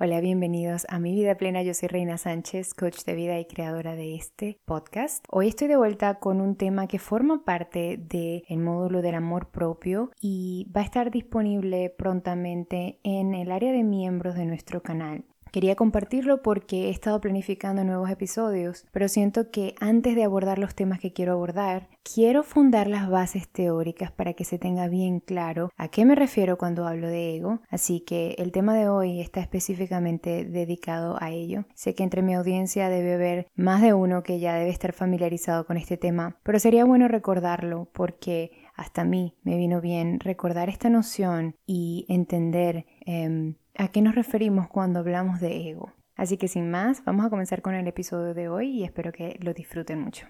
Hola, bienvenidos a Mi Vida Plena. Yo soy Reina Sánchez, coach de vida y creadora de este podcast. Hoy estoy de vuelta con un tema que forma parte del módulo del amor propio y va a estar disponible prontamente en el área de miembros de nuestro canal. Quería compartirlo porque he estado planificando nuevos episodios, pero siento que antes de abordar los temas que quiero abordar, quiero fundar las bases teóricas para que se tenga bien claro a qué me refiero cuando hablo de ego, así que el tema de hoy está específicamente dedicado a ello. Sé que entre mi audiencia debe haber más de uno que ya debe estar familiarizado con este tema, pero sería bueno recordarlo porque hasta a mí me vino bien recordar esta noción y entender em, a qué nos referimos cuando hablamos de ego. Así que sin más, vamos a comenzar con el episodio de hoy y espero que lo disfruten mucho.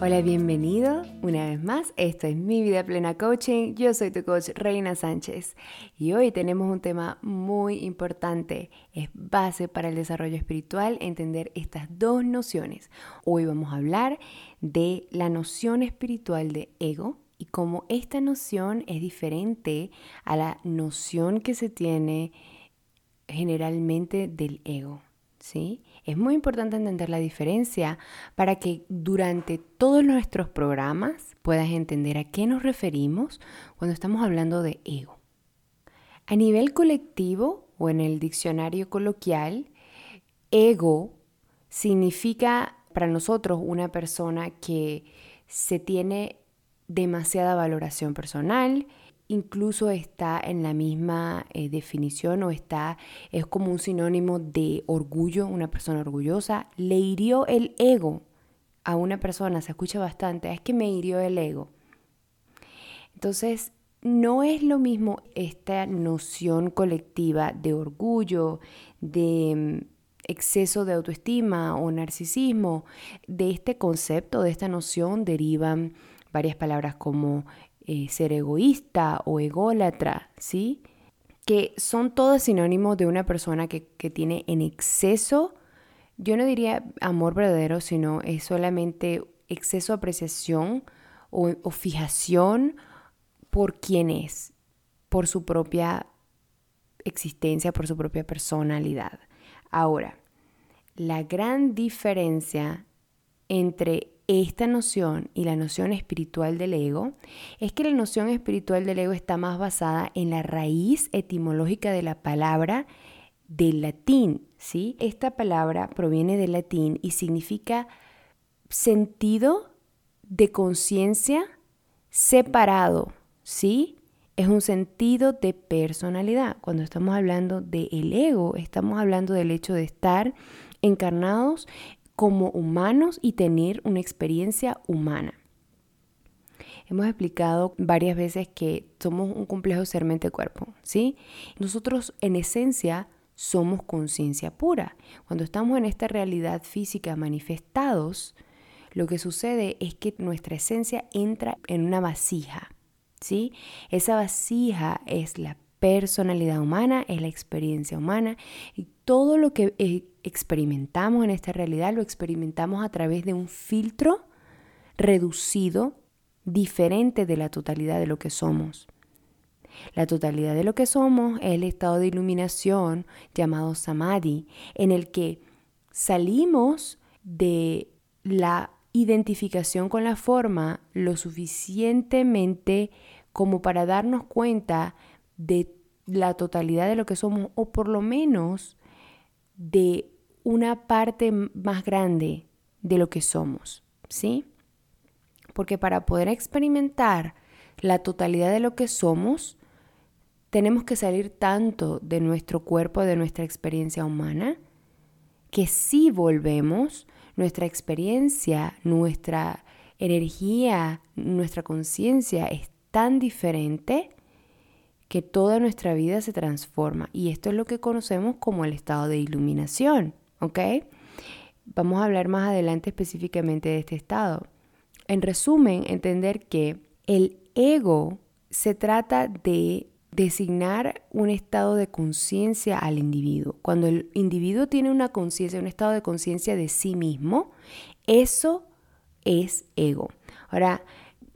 Hola, bienvenido una vez más. Esto es Mi Vida Plena Coaching. Yo soy tu coach Reina Sánchez y hoy tenemos un tema muy importante. Es base para el desarrollo espiritual entender estas dos nociones. Hoy vamos a hablar de la noción espiritual de ego y cómo esta noción es diferente a la noción que se tiene generalmente del ego. ¿Sí? Es muy importante entender la diferencia para que durante todos nuestros programas puedas entender a qué nos referimos cuando estamos hablando de ego. A nivel colectivo o en el diccionario coloquial, ego significa para nosotros una persona que se tiene demasiada valoración personal, incluso está en la misma eh, definición o está, es como un sinónimo de orgullo, una persona orgullosa, le hirió el ego a una persona, se escucha bastante, es que me hirió el ego. Entonces, no es lo mismo esta noción colectiva de orgullo, de mm, exceso de autoestima o narcisismo. De este concepto, de esta noción derivan varias palabras como eh, ser egoísta o ególatra, ¿sí? Que son todos sinónimos de una persona que, tiene en exceso, yo no diría amor verdadero, sino es solamente exceso de apreciación o, o fijación por quién es, por su propia existencia, por su propia personalidad. Ahora, la gran diferencia entre esta noción y la noción espiritual del ego es que la noción espiritual del ego está más basada en la raíz etimológica de la palabra del latín, ¿sí? Esta palabra proviene del latín y significa sentido de conciencia separado, ¿sí? Es un sentido de personalidad. Cuando estamos hablando del ego, estamos hablando del hecho de estar encarnados como humanos y tener una experiencia humana. Hemos explicado varias veces que somos un complejo ser mente cuerpo, ¿sí? Nosotros en esencia somos conciencia pura. Cuando estamos en esta realidad física manifestados, lo que sucede es que nuestra esencia entra en una vasija, ¿sí? Esa vasija es la personalidad humana, es la experiencia humana todo lo que eh, experimentamos en esta realidad lo experimentamos a través de un filtro reducido, diferente de la totalidad de lo que somos. La totalidad de lo que somos es el estado de iluminación llamado samadhi, en el que salimos de la identificación con la forma lo suficientemente como para darnos cuenta de la totalidad de lo que somos o por lo menos de una parte más grande de lo que somos, ¿sí? Porque para poder experimentar la totalidad de lo que somos, tenemos que salir tanto de nuestro cuerpo, de nuestra experiencia humana, que si volvemos, nuestra experiencia, nuestra energía, nuestra conciencia es tan diferente que toda nuestra vida se transforma. Y esto es lo que conocemos como el estado de iluminación, ¿ok? Vamos a hablar más adelante específicamente de este estado. En resumen, entender que el ego se trata de designar un estado de conciencia al individuo. Cuando el individuo tiene una conciencia, un estado de conciencia de sí mismo, eso es ego. Ahora,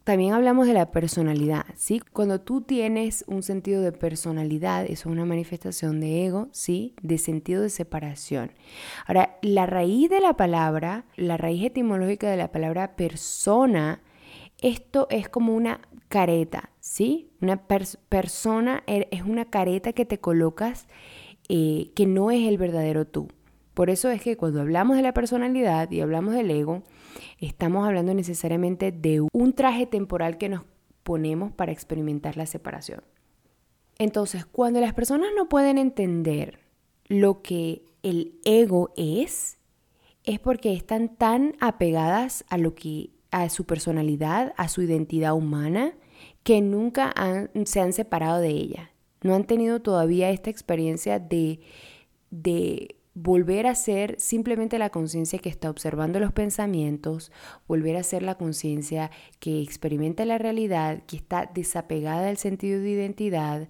también hablamos de la personalidad, ¿sí? Cuando tú tienes un sentido de personalidad, eso es una manifestación de ego, ¿sí? De sentido de separación. Ahora, la raíz de la palabra, la raíz etimológica de la palabra persona, esto es como una careta, ¿sí? Una persona er, es una careta que te colocas eh, que no es el verdadero tú. Por eso es que cuando hablamos de la personalidad y hablamos del ego, estamos hablando necesariamente de un traje temporal que nos ponemos para experimentar la separación. Entonces, cuando las personas no pueden entender lo que el ego es, es porque están tan apegadas a lo que a su personalidad, a su identidad humana, que nunca se han separado de ella. No han tenido todavía esta experiencia de, de volver a ser simplemente la conciencia que está observando los pensamientos, volver a ser la conciencia que experimenta la realidad, que está desapegada del sentido de identidad,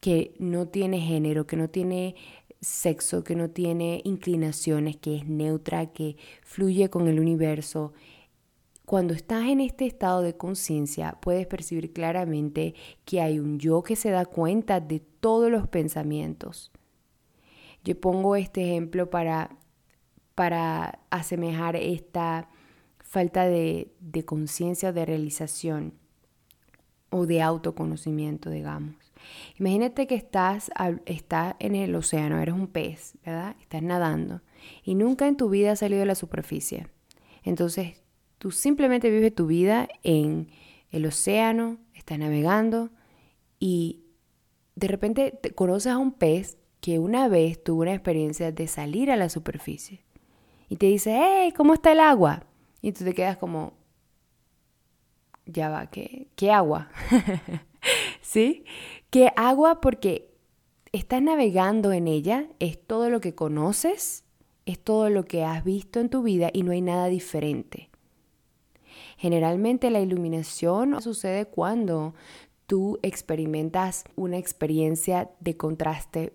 que no tiene género, que no tiene sexo, que no tiene inclinaciones, que es neutra, que fluye con el universo. Cuando estás en este estado de conciencia, puedes percibir claramente que hay un yo que se da cuenta de todos los pensamientos yo pongo este ejemplo para, para asemejar esta falta de, de conciencia, de realización o de autoconocimiento, digamos. Imagínate que estás, estás en el océano, eres un pez, ¿verdad? Estás nadando y nunca en tu vida has salido de la superficie. Entonces, tú simplemente vives tu vida en el océano, estás navegando y de repente te conoces a un pez que una vez tuvo una experiencia de salir a la superficie y te dice, hey, ¿cómo está el agua? Y tú te quedas como, ya va, ¿qué, qué agua? ¿Sí? ¿Qué agua? Porque estás navegando en ella, es todo lo que conoces, es todo lo que has visto en tu vida y no hay nada diferente. Generalmente la iluminación sucede cuando tú experimentas una experiencia de contraste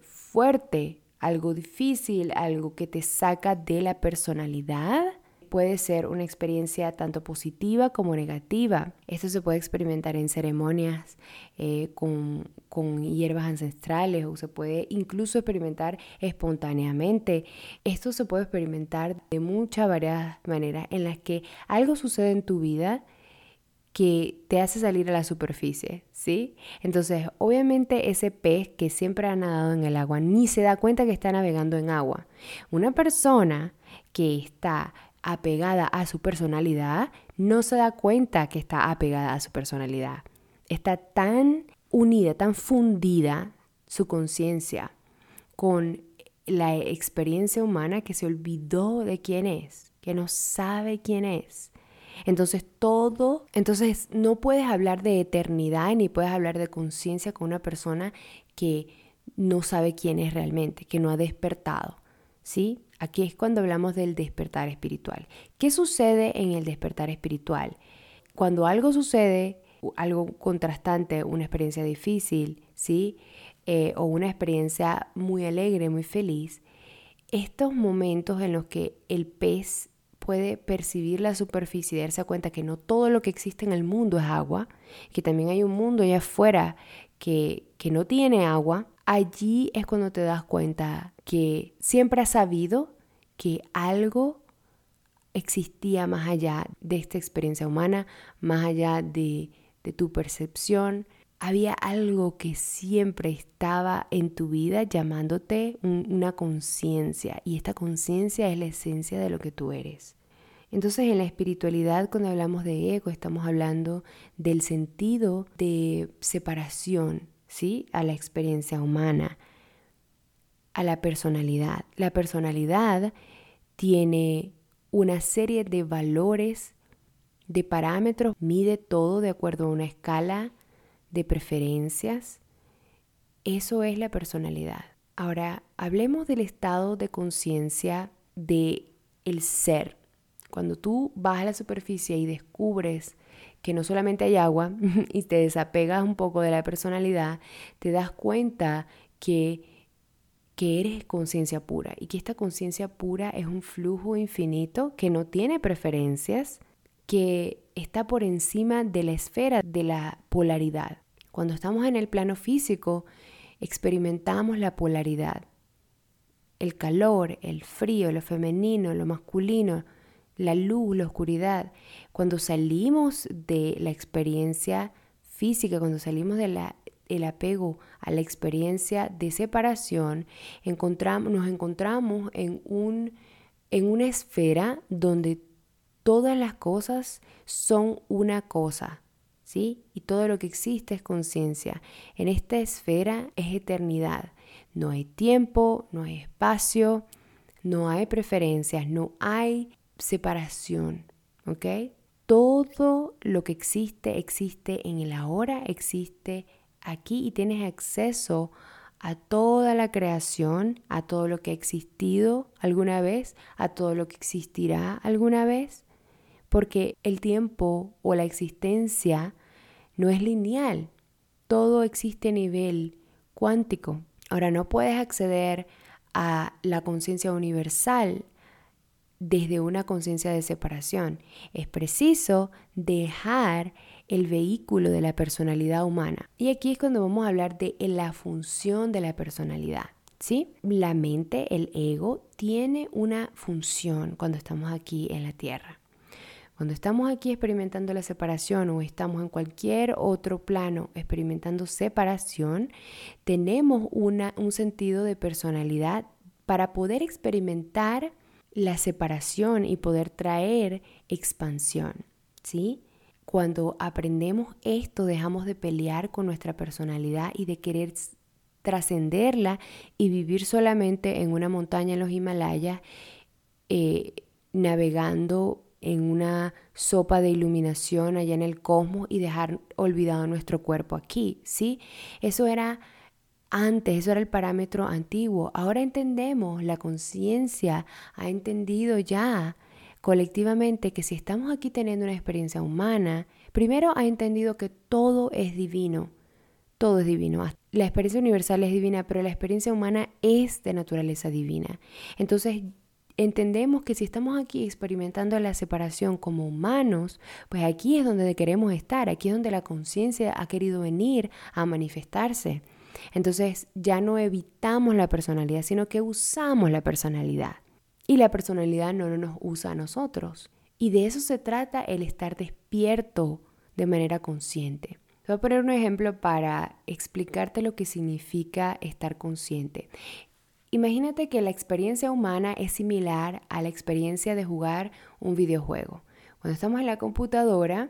algo difícil, algo que te saca de la personalidad. Puede ser una experiencia tanto positiva como negativa. Esto se puede experimentar en ceremonias eh, con, con hierbas ancestrales o se puede incluso experimentar espontáneamente. Esto se puede experimentar de muchas varias maneras en las que algo sucede en tu vida que te hace salir a la superficie, ¿sí? Entonces, obviamente ese pez que siempre ha nadado en el agua ni se da cuenta que está navegando en agua. Una persona que está apegada a su personalidad no se da cuenta que está apegada a su personalidad. Está tan unida, tan fundida su conciencia con la experiencia humana que se olvidó de quién es, que no sabe quién es. Entonces todo, entonces no puedes hablar de eternidad ni puedes hablar de conciencia con una persona que no sabe quién es realmente, que no ha despertado. ¿Sí? Aquí es cuando hablamos del despertar espiritual. ¿Qué sucede en el despertar espiritual? Cuando algo sucede, algo contrastante, una experiencia difícil, ¿sí? Eh, o una experiencia muy alegre, muy feliz, estos momentos en los que el pez puede percibir la superficie y darse cuenta que no todo lo que existe en el mundo es agua, que también hay un mundo allá afuera que, que no tiene agua, allí es cuando te das cuenta que siempre has sabido que algo existía más allá de esta experiencia humana, más allá de, de tu percepción. Había algo que siempre estaba en tu vida llamándote una conciencia y esta conciencia es la esencia de lo que tú eres. Entonces en la espiritualidad cuando hablamos de ego estamos hablando del sentido de separación, ¿sí? A la experiencia humana, a la personalidad. La personalidad tiene una serie de valores, de parámetros, mide todo de acuerdo a una escala de preferencias. Eso es la personalidad. Ahora, hablemos del estado de conciencia de el ser, cuando tú vas a la superficie y descubres que no solamente hay agua y te desapegas un poco de la personalidad, te das cuenta que, que eres conciencia pura y que esta conciencia pura es un flujo infinito que no tiene preferencias, que está por encima de la esfera de la polaridad. Cuando estamos en el plano físico, experimentamos la polaridad. El calor, el frío, lo femenino, lo masculino, la luz, la oscuridad. Cuando salimos de la experiencia física, cuando salimos del apego a la experiencia de separación, encontramos, nos encontramos en, un, en una esfera donde todas las cosas son una cosa, ¿sí? Y todo lo que existe es conciencia. En esta esfera es eternidad. No hay tiempo, no hay espacio, no hay preferencias, no hay separación, ¿ok? Todo lo que existe existe en el ahora, existe aquí y tienes acceso a toda la creación, a todo lo que ha existido alguna vez, a todo lo que existirá alguna vez porque el tiempo o la existencia no es lineal, todo existe a nivel cuántico. Ahora no puedes acceder a la conciencia universal desde una conciencia de separación. Es preciso dejar el vehículo de la personalidad humana. Y aquí es cuando vamos a hablar de la función de la personalidad. ¿Sí? La mente, el ego, tiene una función cuando estamos aquí en la Tierra. Cuando estamos aquí experimentando la separación o estamos en cualquier otro plano experimentando separación, tenemos una, un sentido de personalidad para poder experimentar la separación y poder traer expansión, ¿sí? Cuando aprendemos esto, dejamos de pelear con nuestra personalidad y de querer trascenderla y vivir solamente en una montaña en los Himalayas, eh, navegando en una sopa de iluminación allá en el cosmos y dejar olvidado nuestro cuerpo aquí, ¿sí? Eso era antes, eso era el parámetro antiguo. Ahora entendemos, la conciencia ha entendido ya colectivamente que si estamos aquí teniendo una experiencia humana, primero ha entendido que todo es divino, todo es divino. La experiencia universal es divina, pero la experiencia humana es de naturaleza divina. Entonces entendemos que si estamos aquí experimentando la separación como humanos, pues aquí es donde queremos estar, aquí es donde la conciencia ha querido venir a manifestarse. Entonces ya no evitamos la personalidad, sino que usamos la personalidad. Y la personalidad no nos usa a nosotros. Y de eso se trata el estar despierto de manera consciente. Te voy a poner un ejemplo para explicarte lo que significa estar consciente. Imagínate que la experiencia humana es similar a la experiencia de jugar un videojuego. Cuando estamos en la computadora,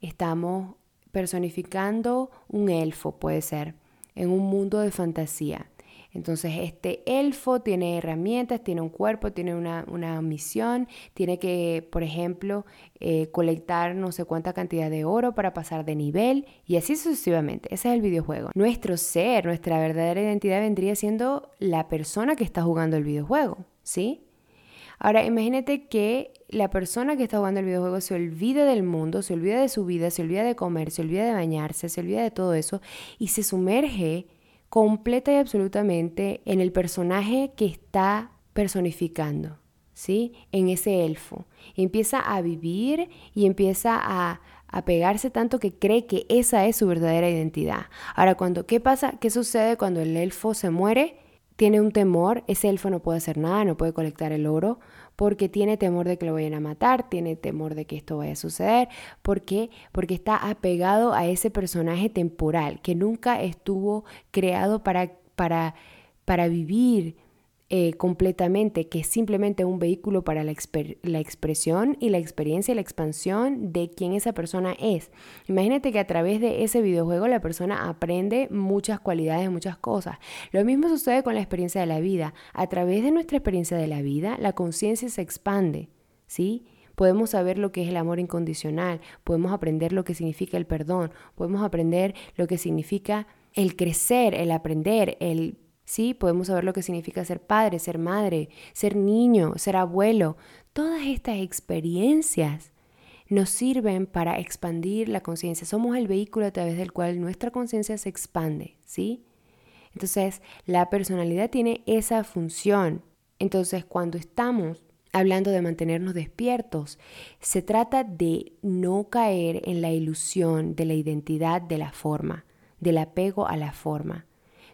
estamos personificando un elfo, puede ser, en un mundo de fantasía. Entonces, este elfo tiene herramientas, tiene un cuerpo, tiene una, misión, tiene que, por ejemplo, eh, colectar no sé cuánta cantidad de oro para pasar de nivel y así sucesivamente. Ese es el videojuego. Nuestro ser, nuestra verdadera identidad vendría siendo la persona que está jugando el videojuego, ¿sí? Ahora, imagínate que la persona que está jugando el videojuego se olvida del mundo, se olvida de su vida, se olvida de comer, se olvida de bañarse, se olvida de todo eso y se sumerge completa y absolutamente en el personaje que está personificando, ¿sí? En ese elfo. empieza a vivir y empieza a, a pegarse tanto que cree que esa es su verdadera identidad. Ahora, cuando, ¿qué pasa? ¿Qué sucede cuando el elfo se muere? Tiene un temor, ese elfo no puede hacer nada, no puede colectar el oro, porque tiene temor de que lo vayan a matar, tiene temor de que esto vaya a suceder. ¿Por qué? Porque está apegado a ese personaje temporal que nunca estuvo creado para, para, para vivir eh, completamente, que es simplemente un vehículo para la, la, expresión y la experiencia y la expansión de quién esa persona es. Imagínate que a través de ese videojuego la persona aprende muchas cualidades, muchas cosas. Lo mismo sucede con la experiencia de la vida. A través de nuestra experiencia de la vida, la conciencia se expande, ¿sí? Podemos saber lo que es el amor incondicional, podemos aprender lo que significa el perdón, podemos aprender lo que significa el crecer, el aprender, el Sí, podemos saber lo que significa ser padre, ser madre, ser niño, ser abuelo. Todas estas experiencias nos sirven para expandir la conciencia. Somos el vehículo a través del cual nuestra conciencia se expande, ¿sí? Entonces, la personalidad tiene esa función. Entonces, cuando estamos hablando de mantenernos despiertos. Se trata de no caer en la ilusión de la identidad de la forma, del apego a la forma.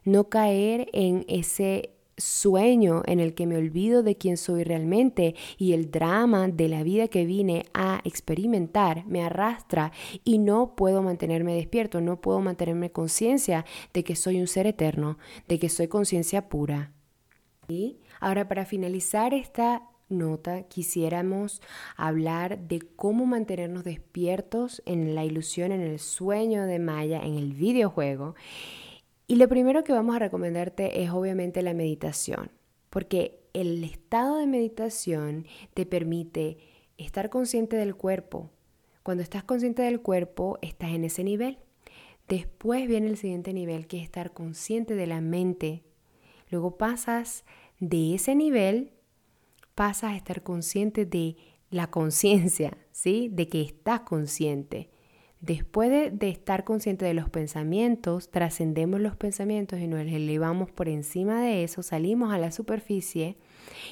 No caer en ese sueño en el que me olvido de quién soy realmente y el drama de la vida que vine a experimentar me arrastra y no puedo mantenerme despierto, no puedo mantenerme conciencia de que soy un ser eterno, de que soy conciencia pura. Y ahora para finalizar esta nota quisiéramos hablar de cómo mantenernos despiertos en la ilusión, en el sueño de Maya, en el videojuego y lo primero que vamos a recomendarte es obviamente la meditación, porque el estado de meditación te permite estar consciente del cuerpo. Cuando estás consciente del cuerpo, estás en ese nivel. Después viene el siguiente nivel, que es estar consciente de la mente. Luego pasas de ese nivel, pasas a estar consciente de la conciencia, ¿sí? De que estás consciente. Después de, estar consciente de los pensamientos, trascendemos los pensamientos y nos elevamos por encima de eso, salimos a la superficie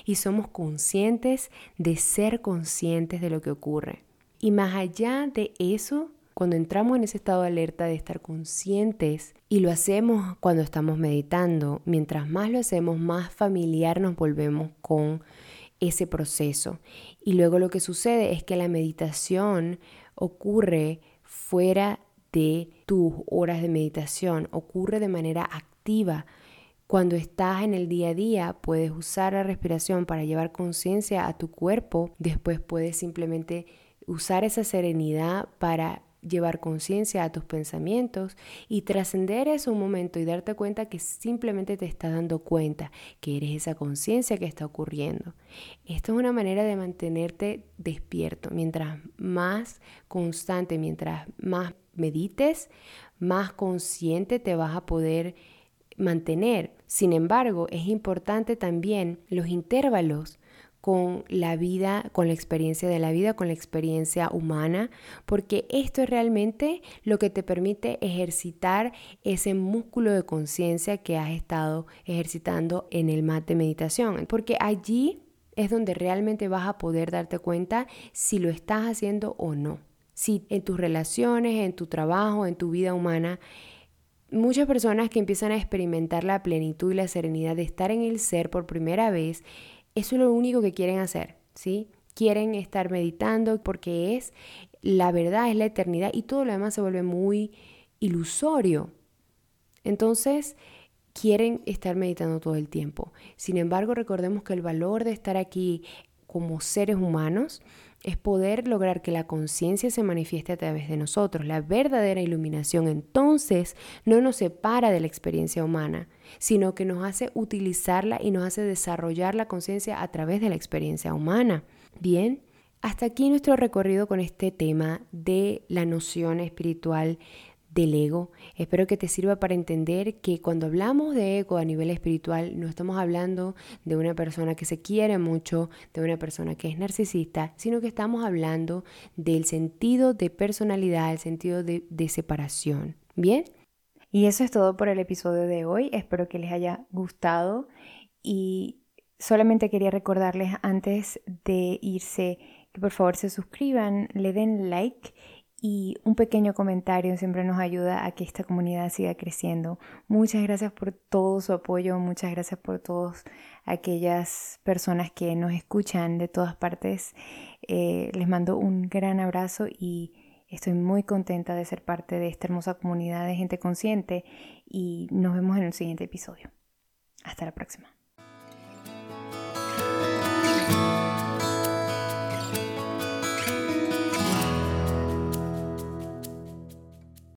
y somos conscientes de ser conscientes de lo que ocurre. Y más allá de eso, cuando entramos en ese estado de alerta de estar conscientes y lo hacemos cuando estamos meditando, mientras más lo hacemos, más familiar nos volvemos con ese proceso. Y luego lo que sucede es que la meditación ocurre fuera de tus horas de meditación, ocurre de manera activa. Cuando estás en el día a día, puedes usar la respiración para llevar conciencia a tu cuerpo, después puedes simplemente usar esa serenidad para llevar conciencia a tus pensamientos y trascender eso un momento y darte cuenta que simplemente te estás dando cuenta que eres esa conciencia que está ocurriendo. Esto es una manera de mantenerte despierto. Mientras más constante, mientras más medites, más consciente te vas a poder mantener. Sin embargo, es importante también los intervalos con la vida, con la experiencia de la vida, con la experiencia humana, porque esto es realmente lo que te permite ejercitar ese músculo de conciencia que has estado ejercitando en el mat de meditación, porque allí es donde realmente vas a poder darte cuenta si lo estás haciendo o no. Si en tus relaciones, en tu trabajo, en tu vida humana, muchas personas que empiezan a experimentar la plenitud y la serenidad de estar en el ser por primera vez, eso es lo único que quieren hacer, ¿sí? Quieren estar meditando porque es la verdad, es la eternidad y todo lo demás se vuelve muy ilusorio. Entonces, quieren estar meditando todo el tiempo. Sin embargo, recordemos que el valor de estar aquí como seres humanos es poder lograr que la conciencia se manifieste a través de nosotros. La verdadera iluminación entonces no nos separa de la experiencia humana, sino que nos hace utilizarla y nos hace desarrollar la conciencia a través de la experiencia humana. Bien, hasta aquí nuestro recorrido con este tema de la noción espiritual del ego. Espero que te sirva para entender que cuando hablamos de ego a nivel espiritual no estamos hablando de una persona que se quiere mucho, de una persona que es narcisista, sino que estamos hablando del sentido de personalidad, el sentido de, de separación. ¿Bien? Y eso es todo por el episodio de hoy. Espero que les haya gustado y solamente quería recordarles antes de irse que por favor se suscriban, le den like y un pequeño comentario siempre nos ayuda a que esta comunidad siga creciendo. Muchas gracias por todo su apoyo, muchas gracias por todas aquellas personas que nos escuchan de todas partes. Eh, les mando un gran abrazo y estoy muy contenta de ser parte de esta hermosa comunidad de gente consciente y nos vemos en el siguiente episodio. Hasta la próxima.